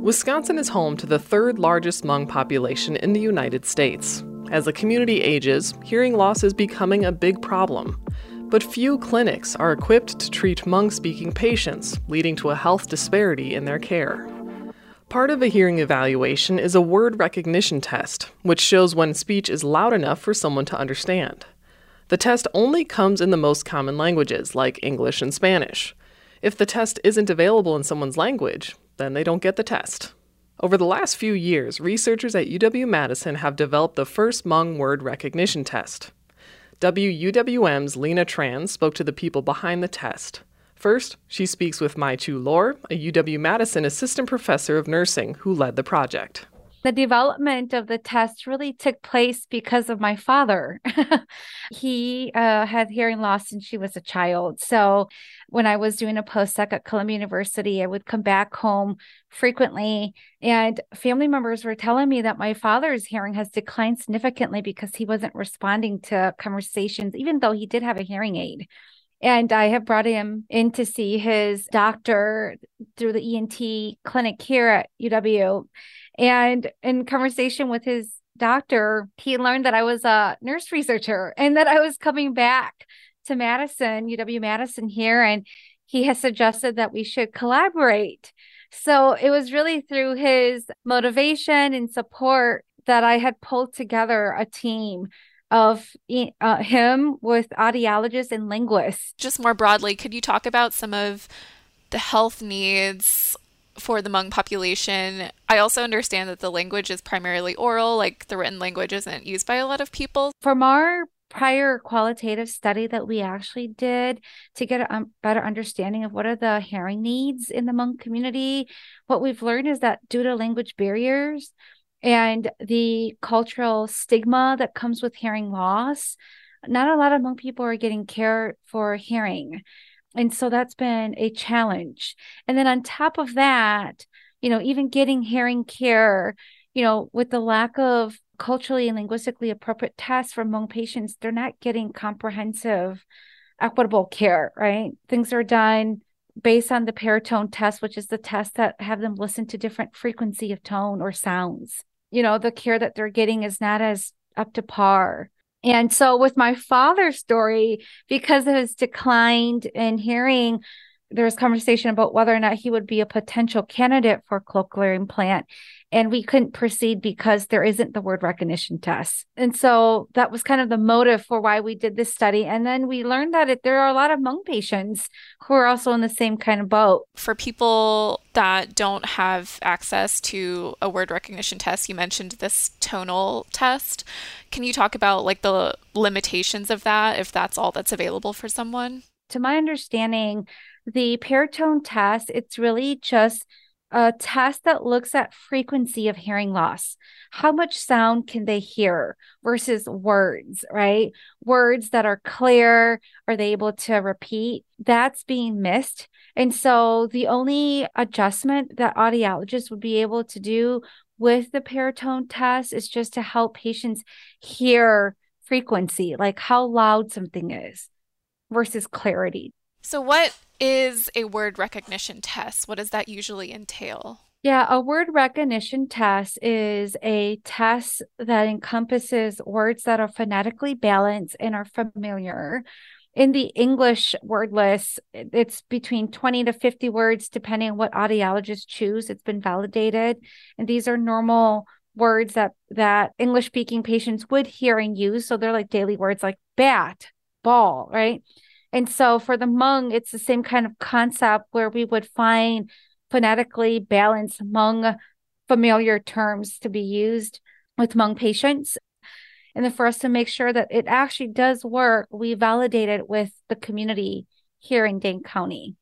Wisconsin is home to the third largest Hmong population in the United States. As the community ages, hearing loss is becoming a big problem. But few clinics are equipped to treat Hmong speaking patients, leading to a health disparity in their care. Part of a hearing evaluation is a word recognition test, which shows when speech is loud enough for someone to understand. The test only comes in the most common languages, like English and Spanish. If the test isn't available in someone's language, then they don't get the test. Over the last few years, researchers at UW Madison have developed the first Hmong word recognition test. WUWM's Lena Tran spoke to the people behind the test. First, she speaks with Mai Chu Lor, a UW Madison assistant professor of nursing who led the project the development of the test really took place because of my father. he uh, had hearing loss since she was a child. So when I was doing a postdoc at Columbia University, I would come back home frequently, and family members were telling me that my father's hearing has declined significantly because he wasn't responding to conversations, even though he did have a hearing aid. And I have brought him in to see his doctor through the ENT clinic here at UW. And in conversation with his doctor, he learned that I was a nurse researcher and that I was coming back to Madison, UW Madison here. And he has suggested that we should collaborate. So it was really through his motivation and support that I had pulled together a team of uh, him with audiologists and linguists. Just more broadly, could you talk about some of the health needs for the Hmong population? I also understand that the language is primarily oral, like the written language isn't used by a lot of people. From our prior qualitative study that we actually did to get a um, better understanding of what are the hearing needs in the Hmong community, what we've learned is that due to language barriers, and the cultural stigma that comes with hearing loss, not a lot of Hmong people are getting care for hearing. And so that's been a challenge. And then on top of that, you know, even getting hearing care, you know, with the lack of culturally and linguistically appropriate tests for Hmong patients, they're not getting comprehensive, equitable care, right? Things are done based on the pure tone test, which is the test that have them listen to different frequency of tone or sounds you know the care that they're getting is not as up to par and so with my father's story because of his declined in hearing there was conversation about whether or not he would be a potential candidate for cochlear implant and we couldn't proceed because there isn't the word recognition test. And so that was kind of the motive for why we did this study. And then we learned that it, there are a lot of Hmong patients who are also in the same kind of boat. For people that don't have access to a word recognition test you mentioned this tonal test. Can you talk about like the limitations of that if that's all that's available for someone? To my understanding the pure tone test it's really just a test that looks at frequency of hearing loss. How much sound can they hear versus words, right? Words that are clear, are they able to repeat? That's being missed. And so the only adjustment that audiologists would be able to do with the pure tone test is just to help patients hear frequency, like how loud something is versus clarity. So, what is a word recognition test? What does that usually entail? Yeah, a word recognition test is a test that encompasses words that are phonetically balanced and are familiar. In the English word list, it's between 20 to 50 words, depending on what audiologists choose. It's been validated. And these are normal words that, that English speaking patients would hear and use. So they're like daily words like bat, ball, right? And so for the Hmong, it's the same kind of concept where we would find phonetically balanced Hmong familiar terms to be used with Hmong patients. And then for us to make sure that it actually does work, we validate it with the community here in Dane County.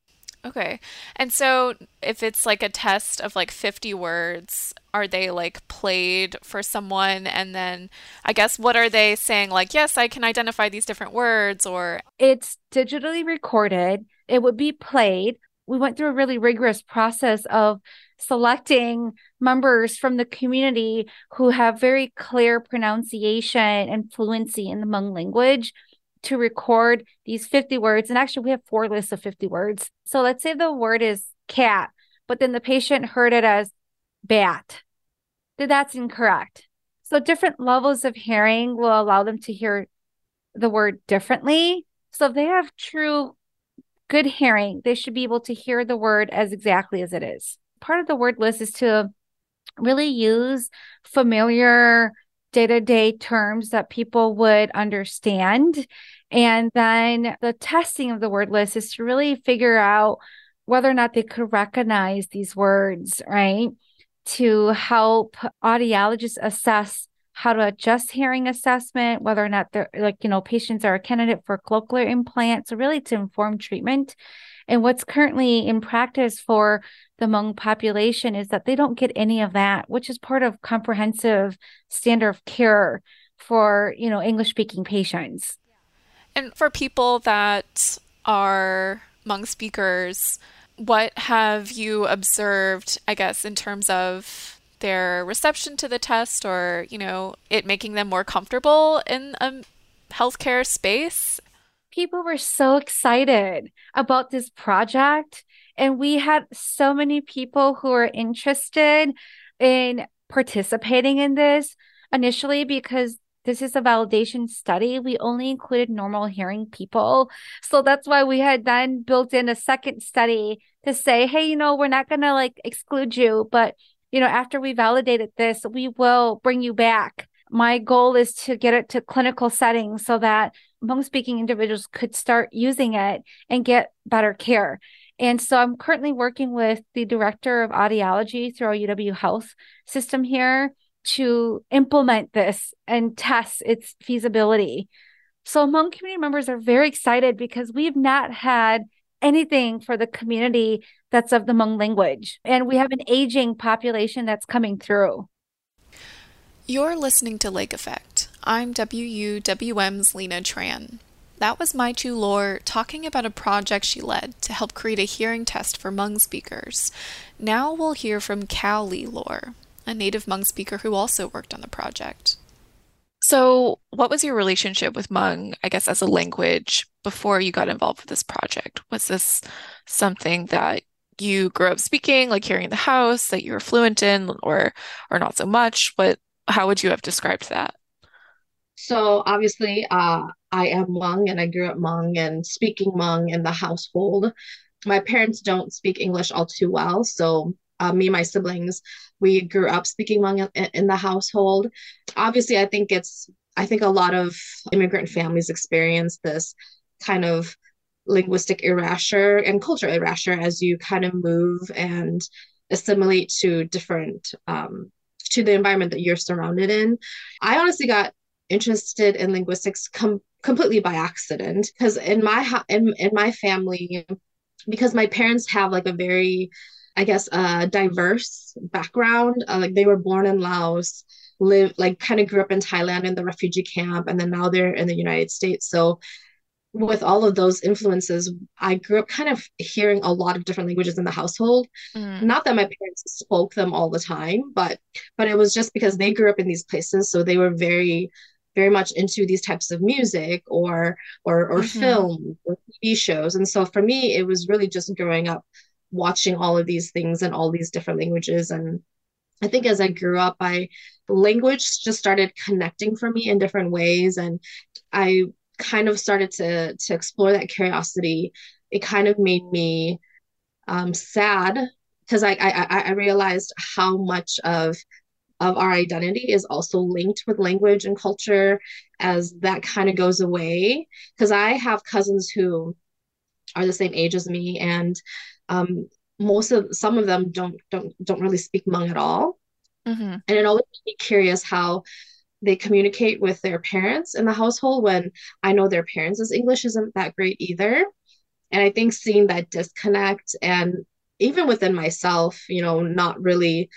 Okay. And so if it's like a test of like 50 words, are they like played for someone? And then I guess what are they saying? Like, yes, I can identify these different words or. It's digitally recorded, it would be played. We went through a really rigorous process of selecting members from the community who have very clear pronunciation and fluency in the Hmong language to record these 50 words. And actually, we have four lists of 50 words. So let's say the word is cat, but then the patient heard it as bat. That's incorrect. So different levels of hearing will allow them to hear the word differently. So if they have true good hearing, they should be able to hear the word as exactly as it is. Part of the word list is to really use familiar day to day terms that people would understand. And then the testing of the word list is to really figure out whether or not they could recognize these words, right? To help audiologists assess how to adjust hearing assessment, whether or not they're like, you know, patients are a candidate for cochlear implants, so really to inform treatment. And what's currently in practice for the Hmong population is that they don't get any of that, which is part of comprehensive standard of care for, you know, English speaking patients. And for people that are Hmong speakers, what have you observed, I guess, in terms of their reception to the test or, you know, it making them more comfortable in a healthcare space. People were so excited about this project. And we had so many people who were interested in participating in this initially because this is a validation study. We only included normal hearing people. So that's why we had then built in a second study to say, hey, you know, we're not going to like exclude you, but you know, after we validated this, we will bring you back. My goal is to get it to clinical settings so that Hmong speaking individuals could start using it and get better care. And so I'm currently working with the director of audiology through our UW Health system here to implement this and test its feasibility. So Hmong community members are very excited because we've not had anything for the community that's of the Hmong language. And we have an aging population that's coming through. You're listening to Lake Effect. I'm WUWM's Lena Tran. That was Mai Chu Lor talking about a project she led to help create a hearing test for Hmong speakers. Now we'll hear from Kao Lee Lor, a native Hmong speaker who also worked on the project. So, what was your relationship with Hmong, I guess, as a language before you got involved with this project? Was this something that you grew up speaking, like hearing in the house, that you were fluent in, or or not so much? What how would you have described that? So obviously, uh, I am Hmong and I grew up Hmong and speaking Hmong in the household. My parents don't speak English all too well, so uh, me and my siblings we grew up speaking Hmong in, the household. Obviously, I think it's I think a lot of immigrant families experience this kind of linguistic erasure and cultural erasure as you kind of move and assimilate to different um, to the environment that you're surrounded in. I honestly got interested in linguistics com- completely by accident because in my in, in my family because my parents have like a very I guess, a diverse background. Uh, like they were born in Laos, live like kind of grew up in Thailand in the refugee camp, and then now they're in the United States. So with all of those influences, I grew up kind of hearing a lot of different languages in the household. Mm. Not that my parents spoke them all the time, but but it was just because they grew up in these places, so they were very very much into these types of music or or or mm-hmm. film or TV shows. And so for me, it was really just growing up watching all of these things in all these different languages. And i think as i grew up i language just started connecting for me in different ways. And i kind of started to to explore that curiosity. It kind of made me um, sad because I, I i realized how much of of our identity is also linked with language and culture as that kind of goes away. Because i have cousins who are the same age as me and um, most of some of them don't don't don't really speak Hmong at all, mm-hmm. and it always makes me curious how they communicate with their parents in the household when I know their parents' English isn't that great either. And I think seeing that disconnect and even within myself, you know, not really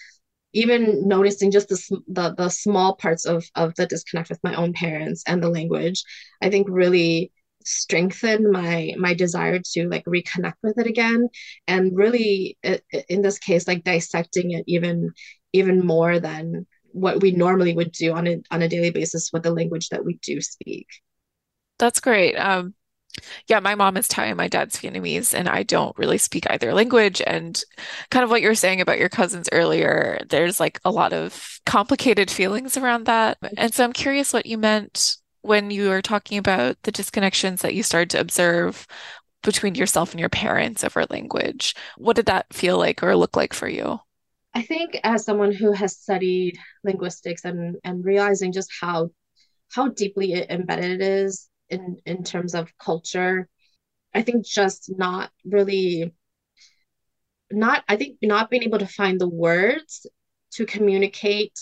even noticing just the, the the small parts of of the disconnect with my own parents and the language, I think really strengthen my my desire to like reconnect with it again and really in this case like dissecting it even even more than what we normally would do on a on a daily basis with the language that we do speak that's great um Yeah, my mom is Thai and my dad's Vietnamese, and I don't really speak either language. And kind of what you were saying about your cousins earlier, there's like a lot of complicated feelings around that. And so I'm curious what you meant when you were talking about the disconnections that you started to observe between yourself and your parents over language. What did that feel like or look like for you? I think as someone who has studied linguistics and and realizing just how how deeply embedded it is in in terms of culture, I think just not really not I think not being able to find the words to communicate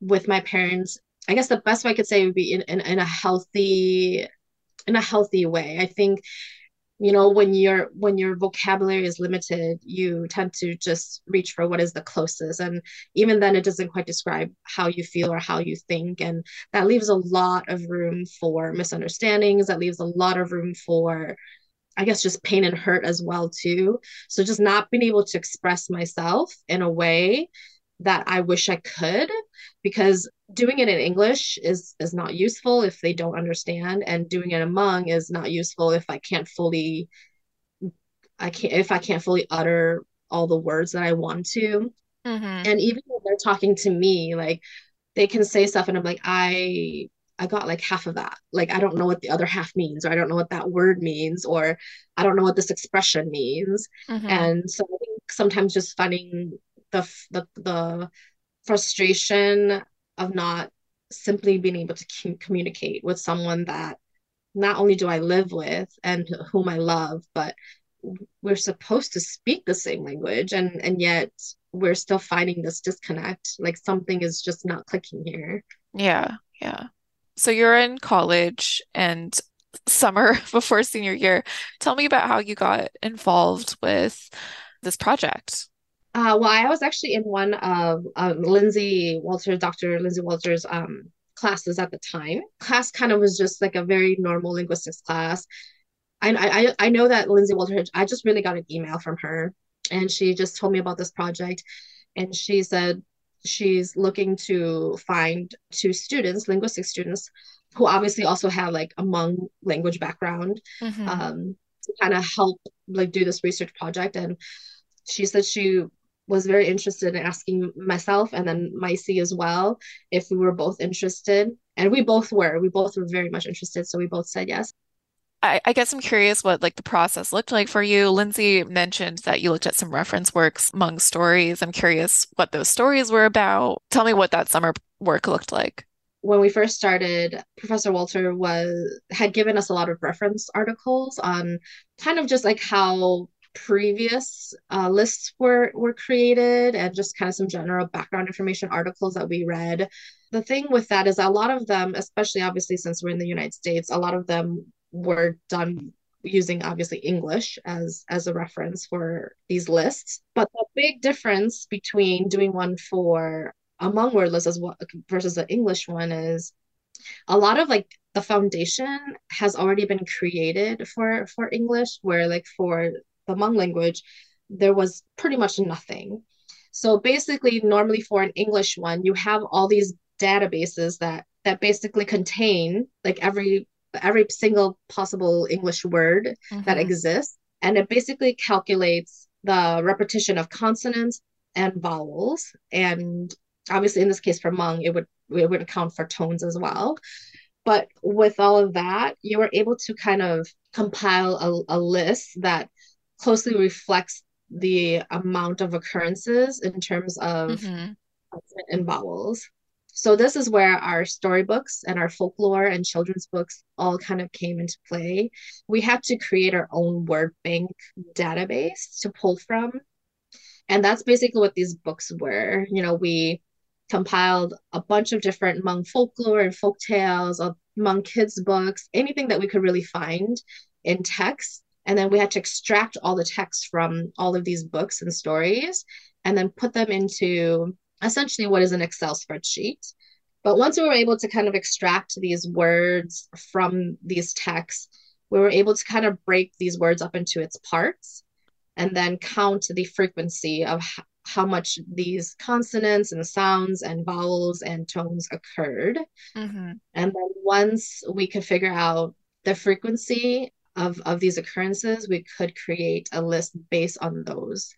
with my parents. I guess the best way I could say would be in, in, in a healthy in a healthy way. I think you know when your when your vocabulary is limited you tend to just reach for what is the closest. And even then it doesn't quite describe how you feel or how you think. And that leaves a lot of room for misunderstandings. That leaves a lot of room for i guess just pain and hurt as well too. So just not being able to express myself in a way that I wish I could because doing it in English is is not useful if they don't understand and doing it Hmong is not useful if I can't fully I can't if I can't fully utter all the words that I want to. Mm-hmm. And even when they're talking to me, like they can say stuff and I'm like, I I got like half of that. Like I don't know what the other half means, or I don't know what that word means, or I don't know what this expression means. Mm-hmm. And so I think sometimes just finding the the the frustration of not simply being able to communicate with someone that not only do I live with and whom I love, but we're supposed to speak the same language and and yet we're still finding this disconnect. Like something is just not clicking here. Yeah yeah. So you're in college and summer before senior year. Tell me about how you got involved with this project uh, well, I was actually in one of um, Lindsay Walters, Dr. Lindsay Walters' um, classes at the time. Class kind of was just like a very normal linguistics class. I, I, I know that Lindsay Walters, I just really got an email from her and she just told me about this project. And she said she's looking to find two students, linguistic students, who obviously also have like a Hmong language background mm-hmm. um, to kind of help like do this research project. And she said she was very interested in asking myself and then Maisie as well if we were both interested. And we both were. We both were very much interested. So we both said yes. I, I guess I'm curious what like the process looked like for you. Lindsay mentioned that you looked at some reference works Hmong stories. I'm curious what those stories were about. Tell me what that summer work looked like when we first started, Professor Walter was had given us a lot of reference articles on kind of just like how previous uh, lists were were created and just kind of some general background information articles that we read. The thing with that is a lot of them especially obviously since we're in the united states a lot of them were done using obviously english as as a reference for these lists. But the big difference between doing one for a Hmong word list as well versus the english one is a lot of like the foundation has already been created for for english where like for the Hmong language, there was pretty much nothing. So basically, normally for an English one, you have all these databases that that basically contain like every every single possible English word mm-hmm. that exists, and it basically calculates the repetition of consonants and vowels, and obviously in this case for Hmong, it would it would account for tones as well. But with all of that, you were able to kind of compile a, a list that closely reflects the amount of occurrences in terms of mm-hmm. and vowels. So this is where our storybooks and our folklore and children's books all kind of came into play. We had to create our own word bank database to pull from. And that's basically what these books were. You know, we compiled a bunch of different Hmong folklore and folk tales, Hmong kids books, anything that we could really find in text and then we had to extract all the text from all of these books and stories and then put them into essentially what is an Excel spreadsheet. But once we were able to kind of extract these words from these texts, we were able to kind of break these words up into its parts and then count the frequency of h- how much these consonants and sounds and vowels and tones occurred. Mm-hmm. And then once we could figure out the frequency of of these occurrences, we could create a list based on those.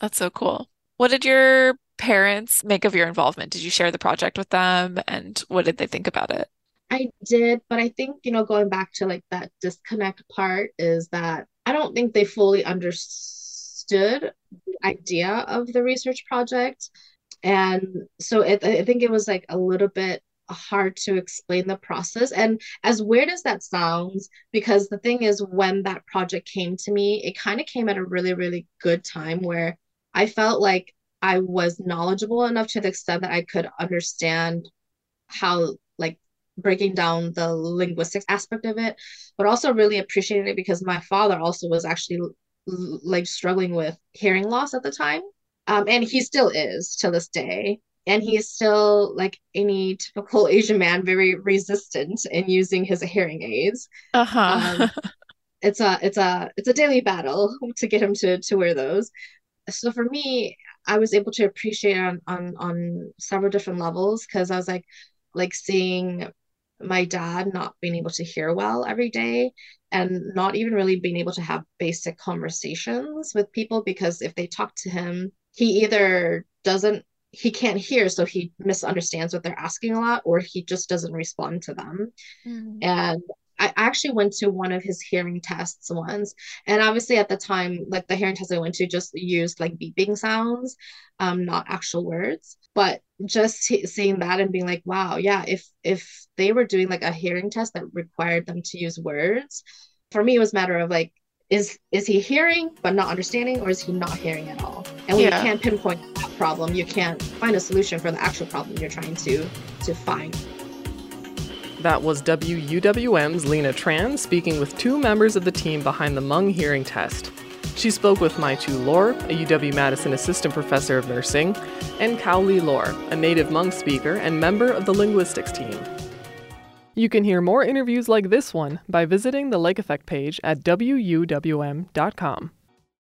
That's so cool. What did your parents make of your involvement? Did you share the project with them and what did they think about it? I did, but I think, you know, going back to like that disconnect part is that I don't think they fully understood the idea of the research project. And so it, I think it was like a little bit hard to explain the process. And as weird as that sounds, because the thing is, when that project came to me, it kind of came at a really, really good time where I felt like I was knowledgeable enough to the extent that I could understand how like breaking down the linguistics aspect of it, but also really appreciated it because my father also was actually like struggling with hearing loss at the time. Um, and he still is to this day. And he is still like any typical Asian man, very resistant in using his hearing aids. Uh-huh. Um, it's a it's a it's a daily battle to get him to to wear those. So for me, I was able to appreciate on on on several different levels because I was like like seeing my dad not being able to hear well every day and not even really being able to have basic conversations with people because if they talk to him he either doesn't he can't hear so he misunderstands what they're asking a lot or he just doesn't respond to them mm-hmm. and I actually went to one of his hearing tests once. And obviously at the time, like the hearing test I went to just used like beeping sounds, um, not actual words. But just seeing that and being like, wow, yeah, if if they were doing like a hearing test that required them to use words, for me it was a matter of like, is is he hearing but not understanding or is he not hearing at all? And yeah. you can't pinpoint problem, you can't find a solution for the actual problem you're trying to to find. That was WUWM's Lena Tran speaking with two members of the team behind the Hmong hearing test. She spoke with Mai Chu Lor, a UW Madison assistant professor of nursing, and Kao Lee Lor, a native Hmong speaker and member of the linguistics team. You can hear more interviews like this one by visiting the Lake Effect page at WUWM.com.